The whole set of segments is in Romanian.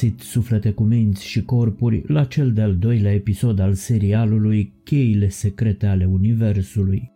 Bun găsit suflete cu minți și corpuri la cel de-al doilea episod al serialului Cheile secrete ale Universului.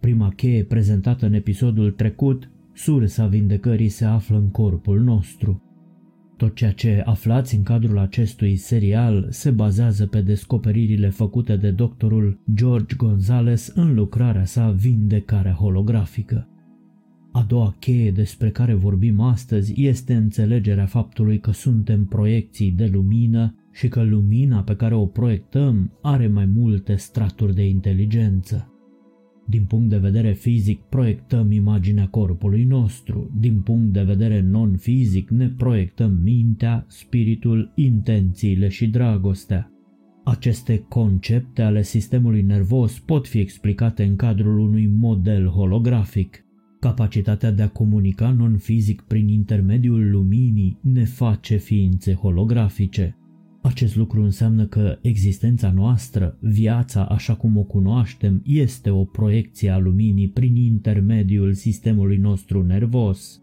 Prima cheie prezentată în episodul trecut, sursa vindecării se află în corpul nostru. Tot ceea ce aflați în cadrul acestui serial se bazează pe descoperirile făcute de doctorul George Gonzalez în lucrarea sa Vindecarea holografică. A doua cheie despre care vorbim astăzi este înțelegerea faptului că suntem proiecții de lumină și că lumina pe care o proiectăm are mai multe straturi de inteligență. Din punct de vedere fizic, proiectăm imaginea corpului nostru. Din punct de vedere non-fizic, ne proiectăm mintea, spiritul, intențiile și dragostea. Aceste concepte ale sistemului nervos pot fi explicate în cadrul unui model holografic. Capacitatea de a comunica non-fizic prin intermediul luminii ne face ființe holografice. Acest lucru înseamnă că existența noastră, viața așa cum o cunoaștem, este o proiecție a luminii prin intermediul sistemului nostru nervos.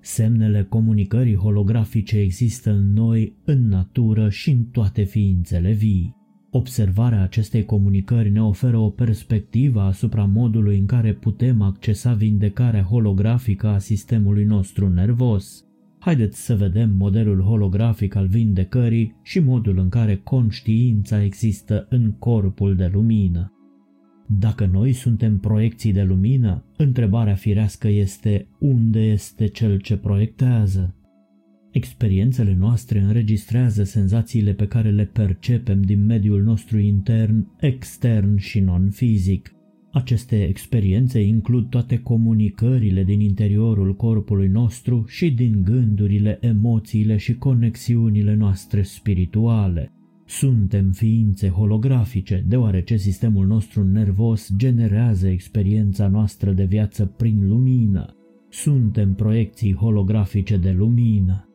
Semnele comunicării holografice există în noi, în natură și în toate ființele vii. Observarea acestei comunicări ne oferă o perspectivă asupra modului în care putem accesa vindecarea holografică a sistemului nostru nervos. Haideți să vedem modelul holografic al vindecării și modul în care conștiința există în corpul de lumină. Dacă noi suntem proiecții de lumină, întrebarea firească este unde este cel ce proiectează? Experiențele noastre înregistrează senzațiile pe care le percepem din mediul nostru intern, extern și non-fizic. Aceste experiențe includ toate comunicările din interiorul corpului nostru și din gândurile, emoțiile și conexiunile noastre spirituale. Suntem ființe holografice, deoarece sistemul nostru nervos generează experiența noastră de viață prin lumină. Suntem proiecții holografice de lumină.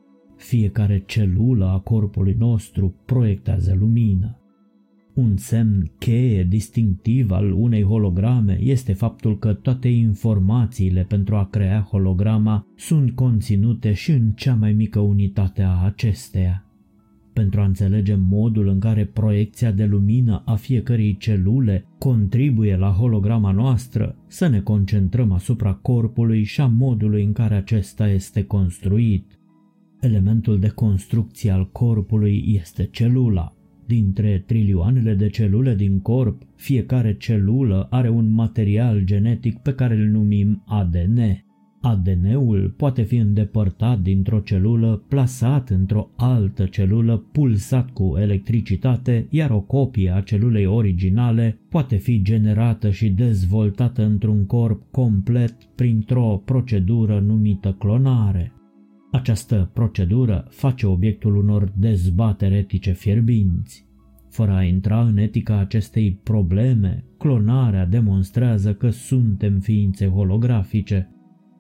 Fiecare celulă a corpului nostru proiectează lumină. Un semn cheie distinctiv al unei holograme este faptul că toate informațiile pentru a crea holograma sunt conținute și în cea mai mică unitate a acesteia. Pentru a înțelege modul în care proiecția de lumină a fiecărei celule contribuie la holograma noastră, să ne concentrăm asupra corpului și a modului în care acesta este construit. Elementul de construcție al corpului este celula. Dintre trilioanele de celule din corp, fiecare celulă are un material genetic pe care îl numim ADN. ADN-ul poate fi îndepărtat dintr-o celulă, plasat într-o altă celulă, pulsat cu electricitate, iar o copie a celulei originale poate fi generată și dezvoltată într-un corp complet printr-o procedură numită clonare. Această procedură face obiectul unor dezbateri etice fierbinți. Fără a intra în etica acestei probleme, clonarea demonstrează că suntem ființe holografice.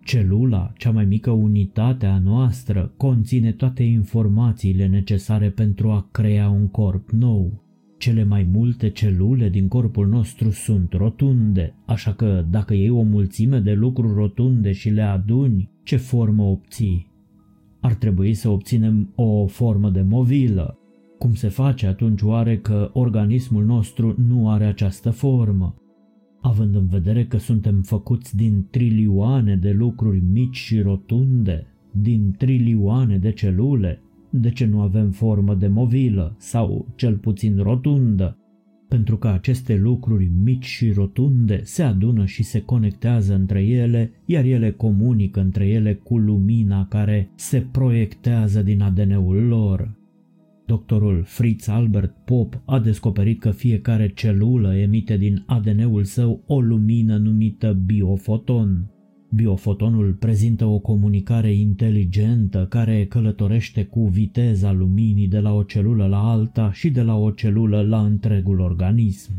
Celula, cea mai mică unitate a noastră, conține toate informațiile necesare pentru a crea un corp nou. Cele mai multe celule din corpul nostru sunt rotunde, așa că dacă iei o mulțime de lucruri rotunde și le aduni, ce formă obții? Ar trebui să obținem o formă de movilă. Cum se face atunci oare că organismul nostru nu are această formă? Având în vedere că suntem făcuți din trilioane de lucruri mici și rotunde, din trilioane de celule, de ce nu avem formă de movilă sau cel puțin rotundă? Pentru că aceste lucruri mici și rotunde se adună și se conectează între ele, iar ele comunică între ele cu lumina care se proiectează din ADN-ul lor. Doctorul Fritz Albert Pop a descoperit că fiecare celulă emite din ADN-ul său o lumină numită biofoton. Biofotonul prezintă o comunicare inteligentă care călătorește cu viteza luminii de la o celulă la alta și de la o celulă la întregul organism.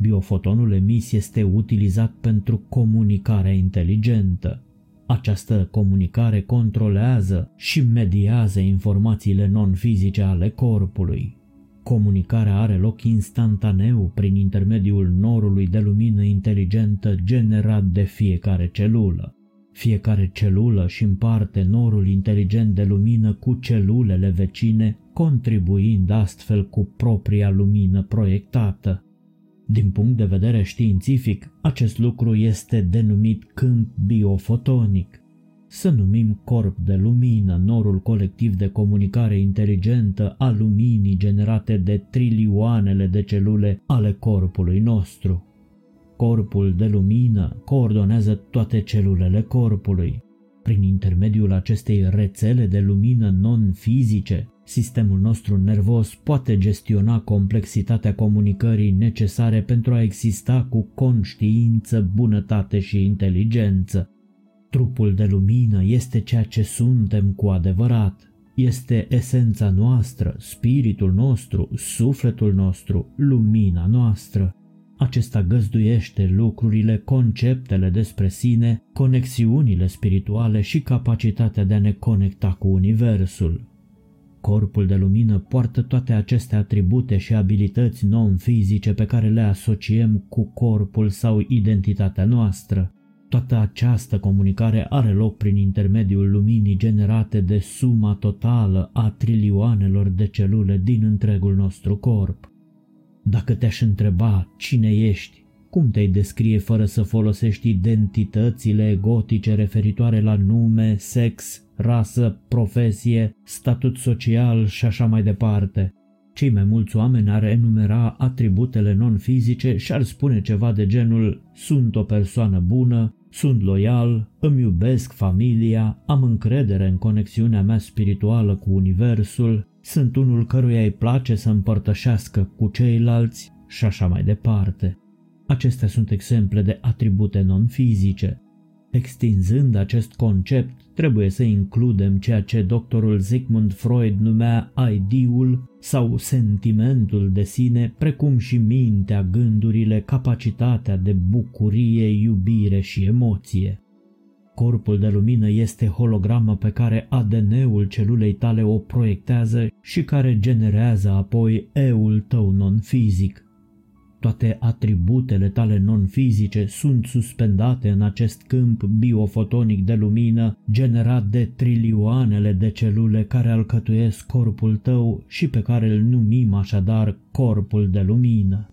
Biofotonul emis este utilizat pentru comunicarea inteligentă. Această comunicare controlează și mediază informațiile non-fizice ale corpului. Comunicarea are loc instantaneu prin intermediul norului de lumină inteligentă generat de fiecare celulă. Fiecare celulă și împarte norul inteligent de lumină cu celulele vecine, contribuind astfel cu propria lumină proiectată. Din punct de vedere științific, acest lucru este denumit câmp biofotonic. Să numim corp de lumină norul colectiv de comunicare inteligentă a luminii generate de trilioanele de celule ale corpului nostru. Corpul de lumină coordonează toate celulele corpului. Prin intermediul acestei rețele de lumină non-fizice, sistemul nostru nervos poate gestiona complexitatea comunicării necesare pentru a exista cu conștiință, bunătate și inteligență. Trupul de lumină este ceea ce suntem cu adevărat. Este esența noastră, spiritul nostru, sufletul nostru, lumina noastră. Acesta găzduiește lucrurile, conceptele despre sine, conexiunile spirituale și capacitatea de a ne conecta cu Universul. Corpul de lumină poartă toate aceste atribute și abilități non-fizice pe care le asociem cu corpul sau identitatea noastră. Toată această comunicare are loc prin intermediul luminii generate de suma totală a trilioanelor de celule din întregul nostru corp. Dacă te-aș întreba cine ești, cum te-ai descrie fără să folosești identitățile egotice referitoare la nume, sex, rasă, profesie, statut social și așa mai departe? Cei mai mulți oameni ar enumera atributele non-fizice și ar spune ceva de genul sunt o persoană bună, sunt loial, îmi iubesc familia, am încredere în conexiunea mea spirituală cu Universul, sunt unul căruia îi place să împărtășească cu ceilalți și așa mai departe. Acestea sunt exemple de atribute non-fizice. Extinzând acest concept, trebuie să includem ceea ce doctorul Sigmund Freud numea ID-ul sau sentimentul de sine, precum și mintea, gândurile, capacitatea de bucurie, iubire și emoție. Corpul de lumină este hologramă pe care ADN-ul celulei tale o proiectează și care generează apoi eul tău non-fizic. Toate atributele tale non-fizice sunt suspendate în acest câmp biofotonic de lumină generat de trilioanele de celule care alcătuiesc corpul tău și pe care îl numim așadar corpul de lumină.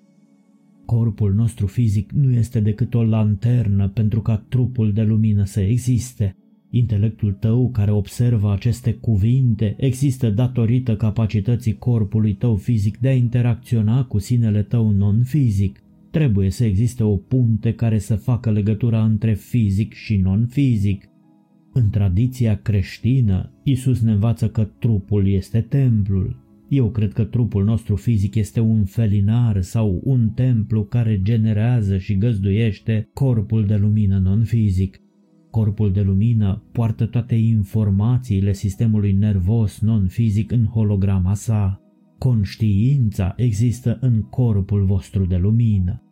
Corpul nostru fizic nu este decât o lanternă pentru ca trupul de lumină să existe. Intelectul tău care observă aceste cuvinte există datorită capacității corpului tău fizic de a interacționa cu sinele tău non-fizic. Trebuie să existe o punte care să facă legătura între fizic și non-fizic. În tradiția creștină, Isus ne învață că trupul este templul. Eu cred că trupul nostru fizic este un felinar sau un templu care generează și găzduiește corpul de lumină non-fizic. Corpul de lumină poartă toate informațiile sistemului nervos non-fizic în holograma sa. Conștiința există în corpul vostru de lumină.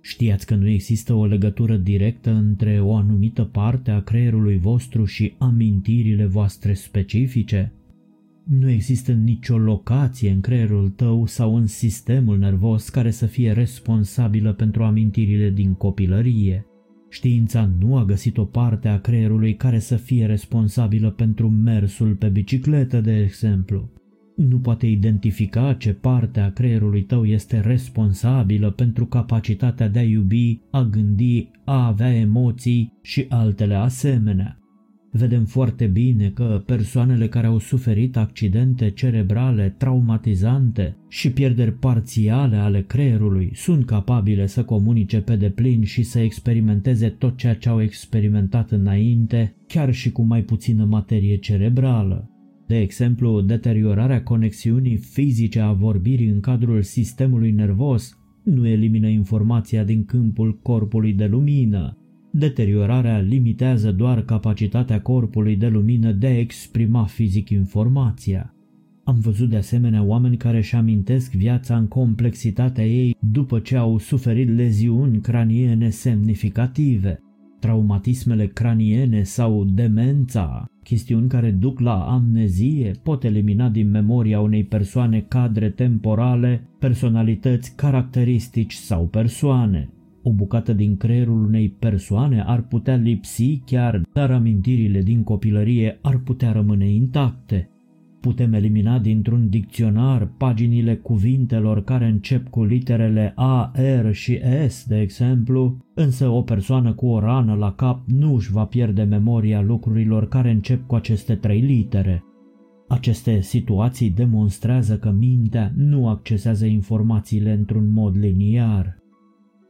Știați că nu există o legătură directă între o anumită parte a creierului vostru și amintirile voastre specifice? Nu există nicio locație în creierul tău sau în sistemul nervos care să fie responsabilă pentru amintirile din copilărie. Știința nu a găsit o parte a creierului care să fie responsabilă pentru mersul pe bicicletă, de exemplu. Nu poate identifica ce parte a creierului tău este responsabilă pentru capacitatea de a iubi, a gândi, a avea emoții și altele asemenea. Vedem foarte bine că persoanele care au suferit accidente cerebrale traumatizante și pierderi parțiale ale creierului sunt capabile să comunice pe deplin și să experimenteze tot ceea ce au experimentat înainte, chiar și cu mai puțină materie cerebrală. De exemplu, deteriorarea conexiunii fizice a vorbirii în cadrul sistemului nervos nu elimină informația din câmpul corpului de lumină, Deteriorarea limitează doar capacitatea corpului de lumină de a exprima fizic informația. Am văzut de asemenea oameni care își amintesc viața în complexitatea ei după ce au suferit leziuni craniene semnificative. Traumatismele craniene sau demența, chestiuni care duc la amnezie, pot elimina din memoria unei persoane cadre temporale, personalități, caracteristici sau persoane. O bucată din creierul unei persoane ar putea lipsi chiar, dar amintirile din copilărie ar putea rămâne intacte. Putem elimina dintr-un dicționar paginile cuvintelor care încep cu literele A, R și S, de exemplu, însă o persoană cu o rană la cap nu își va pierde memoria lucrurilor care încep cu aceste trei litere. Aceste situații demonstrează că mintea nu accesează informațiile într-un mod liniar.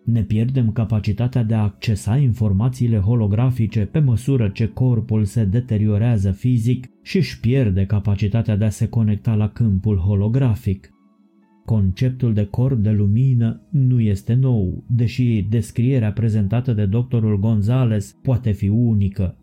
Ne pierdem capacitatea de a accesa informațiile holografice pe măsură ce corpul se deteriorează fizic și își pierde capacitatea de a se conecta la câmpul holografic. Conceptul de corp de lumină nu este nou, deși descrierea prezentată de doctorul Gonzales poate fi unică.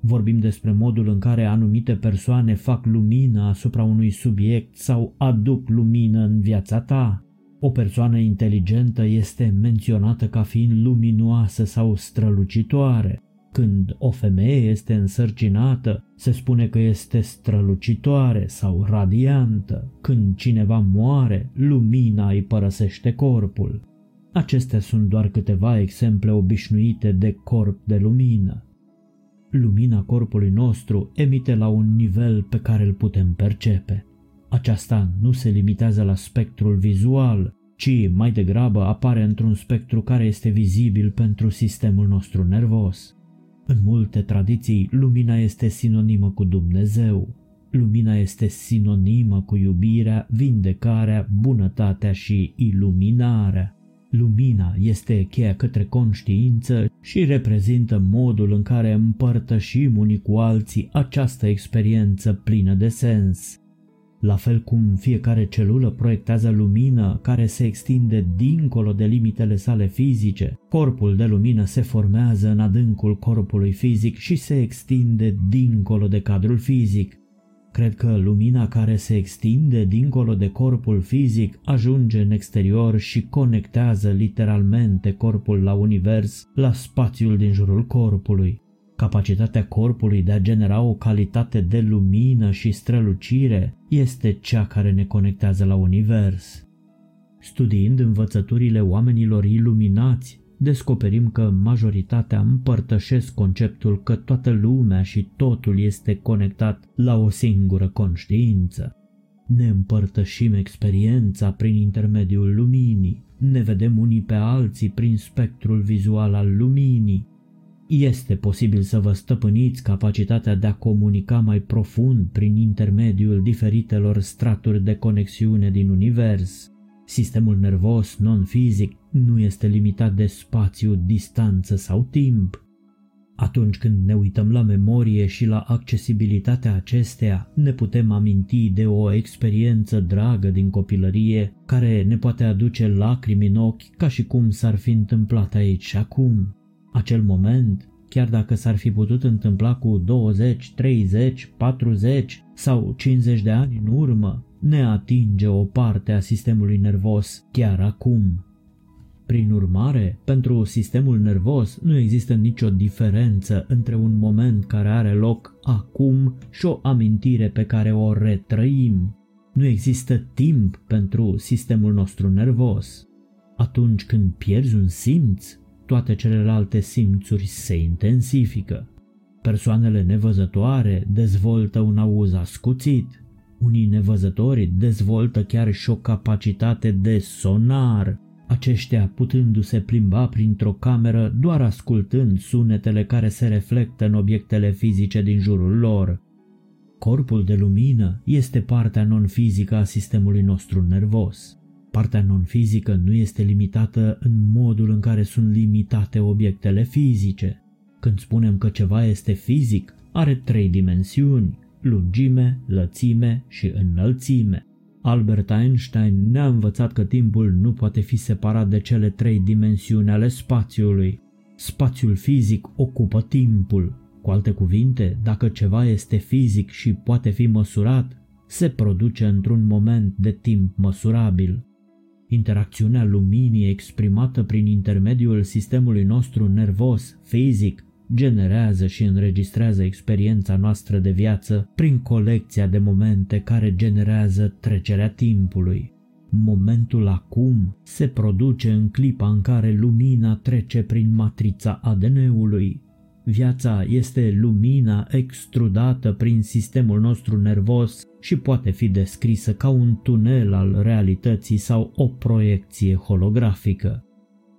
Vorbim despre modul în care anumite persoane fac lumină asupra unui subiect sau aduc lumină în viața ta. O persoană inteligentă este menționată ca fiind luminoasă sau strălucitoare. Când o femeie este însărcinată, se spune că este strălucitoare sau radiantă. Când cineva moare, lumina îi părăsește corpul. Acestea sunt doar câteva exemple obișnuite de corp de lumină. Lumina corpului nostru emite la un nivel pe care îl putem percepe. Aceasta nu se limitează la spectrul vizual, ci mai degrabă apare într-un spectru care este vizibil pentru sistemul nostru nervos. În multe tradiții, lumina este sinonimă cu Dumnezeu. Lumina este sinonimă cu iubirea, vindecarea, bunătatea și iluminarea. Lumina este cheia către conștiință și reprezintă modul în care împărtășim unii cu alții această experiență plină de sens. La fel cum fiecare celulă proiectează lumină care se extinde dincolo de limitele sale fizice, corpul de lumină se formează în adâncul corpului fizic și se extinde dincolo de cadrul fizic. Cred că lumina care se extinde dincolo de corpul fizic ajunge în exterior și conectează literalmente corpul la univers, la spațiul din jurul corpului. Capacitatea corpului de a genera o calitate de lumină și strălucire este cea care ne conectează la univers. Studiind învățăturile oamenilor iluminați, descoperim că majoritatea împărtășesc conceptul că toată lumea și totul este conectat la o singură conștiință. Ne împărtășim experiența prin intermediul luminii, ne vedem unii pe alții prin spectrul vizual al luminii, este posibil să vă stăpâniți capacitatea de a comunica mai profund prin intermediul diferitelor straturi de conexiune din univers. Sistemul nervos non-fizic nu este limitat de spațiu, distanță sau timp. Atunci când ne uităm la memorie și la accesibilitatea acesteia, ne putem aminti de o experiență dragă din copilărie care ne poate aduce lacrimi în ochi ca și cum s-ar fi întâmplat aici și acum. Acel moment, chiar dacă s-ar fi putut întâmpla cu 20, 30, 40 sau 50 de ani în urmă, ne atinge o parte a sistemului nervos chiar acum. Prin urmare, pentru sistemul nervos nu există nicio diferență între un moment care are loc acum și o amintire pe care o retrăim. Nu există timp pentru sistemul nostru nervos. Atunci când pierzi un simț, toate celelalte simțuri se intensifică. Persoanele nevăzătoare dezvoltă un auz ascuțit. Unii nevăzători dezvoltă chiar și o capacitate de sonar, aceștia putându-se plimba printr-o cameră doar ascultând sunetele care se reflectă în obiectele fizice din jurul lor. Corpul de lumină este partea non-fizică a sistemului nostru nervos. Partea non-fizică nu este limitată în modul în care sunt limitate obiectele fizice. Când spunem că ceva este fizic, are trei dimensiuni, lungime, lățime și înălțime. Albert Einstein ne-a învățat că timpul nu poate fi separat de cele trei dimensiuni ale spațiului. Spațiul fizic ocupă timpul. Cu alte cuvinte, dacă ceva este fizic și poate fi măsurat, se produce într-un moment de timp măsurabil. Interacțiunea luminii exprimată prin intermediul sistemului nostru nervos, fizic, generează și înregistrează experiența noastră de viață prin colecția de momente care generează trecerea timpului. Momentul acum se produce în clipa în care lumina trece prin matrița ADN-ului. Viața este lumina extrudată prin sistemul nostru nervos și poate fi descrisă ca un tunel al realității sau o proiecție holografică.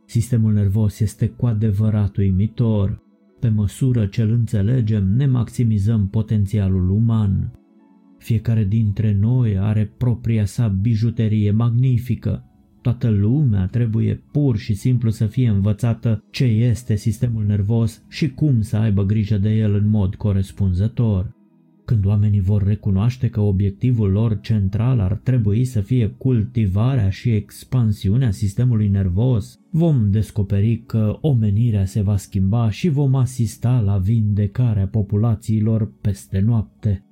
Sistemul nervos este cu adevărat uimitor. Pe măsură ce îl înțelegem, ne maximizăm potențialul uman. Fiecare dintre noi are propria sa bijuterie magnifică. Toată lumea trebuie pur și simplu să fie învățată ce este sistemul nervos și cum să aibă grijă de el în mod corespunzător. Când oamenii vor recunoaște că obiectivul lor central ar trebui să fie cultivarea și expansiunea sistemului nervos, vom descoperi că omenirea se va schimba și vom asista la vindecarea populațiilor peste noapte.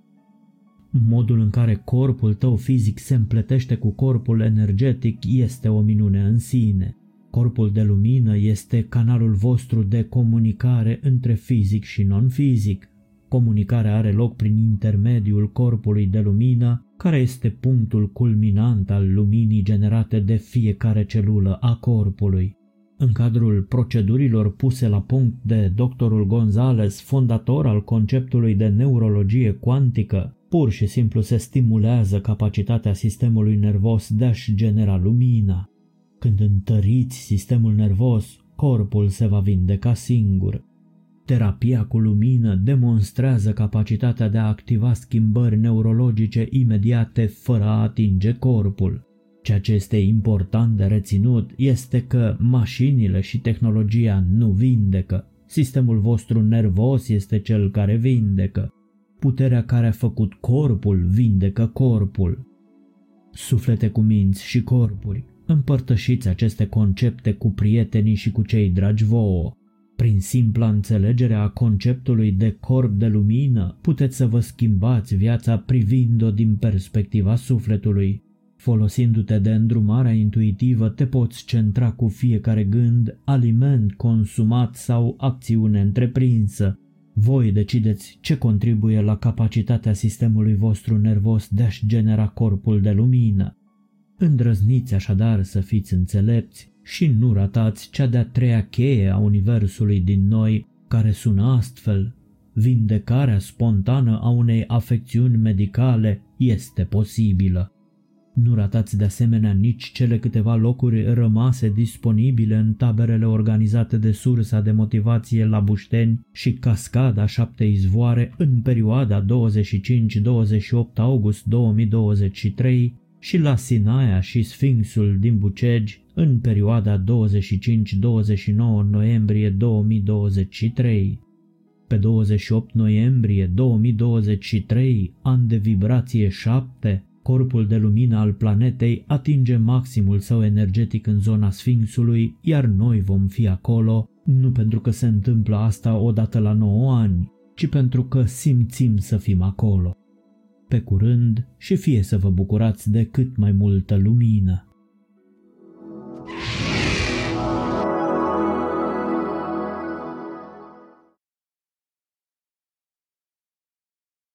Modul în care corpul tău fizic se împletește cu corpul energetic este o minune în sine. Corpul de lumină este canalul vostru de comunicare între fizic și non-fizic. Comunicarea are loc prin intermediul corpului de lumină, care este punctul culminant al luminii generate de fiecare celulă a corpului. În cadrul procedurilor puse la punct de doctorul Gonzales, fondator al conceptului de neurologie cuantică, pur și simplu se stimulează capacitatea sistemului nervos de a-și genera lumina. Când întăriți sistemul nervos, corpul se va vindeca singur. Terapia cu lumină demonstrează capacitatea de a activa schimbări neurologice imediate fără a atinge corpul. Ceea ce este important de reținut este că mașinile și tehnologia nu vindecă. Sistemul vostru nervos este cel care vindecă. Puterea care a făcut corpul vindecă corpul. Suflete cu minți și corpuri, împărtășiți aceste concepte cu prietenii și cu cei dragi vouă. Prin simpla înțelegere a conceptului de corp de lumină, puteți să vă schimbați viața privind-o din perspectiva sufletului. Folosindu-te de îndrumarea intuitivă, te poți centra cu fiecare gând, aliment consumat sau acțiune întreprinsă. Voi decideți ce contribuie la capacitatea sistemului vostru nervos de a-și genera corpul de lumină. Îndrăzniți așadar să fiți înțelepți și nu ratați cea de-a treia cheie a universului din noi, care sună astfel. Vindecarea spontană a unei afecțiuni medicale este posibilă. Nu ratați de asemenea nici cele câteva locuri rămase disponibile în taberele organizate de sursa de motivație la Bușteni și Cascada Șapte Izvoare în perioada 25-28 august 2023 și la Sinaia și Sfinxul din Bucegi în perioada 25-29 noiembrie 2023. Pe 28 noiembrie 2023, an de vibrație 7, corpul de lumină al planetei atinge maximul său energetic în zona Sfinxului, iar noi vom fi acolo, nu pentru că se întâmplă asta odată la 9 ani, ci pentru că simțim să fim acolo. Pe curând și fie să vă bucurați de cât mai multă lumină.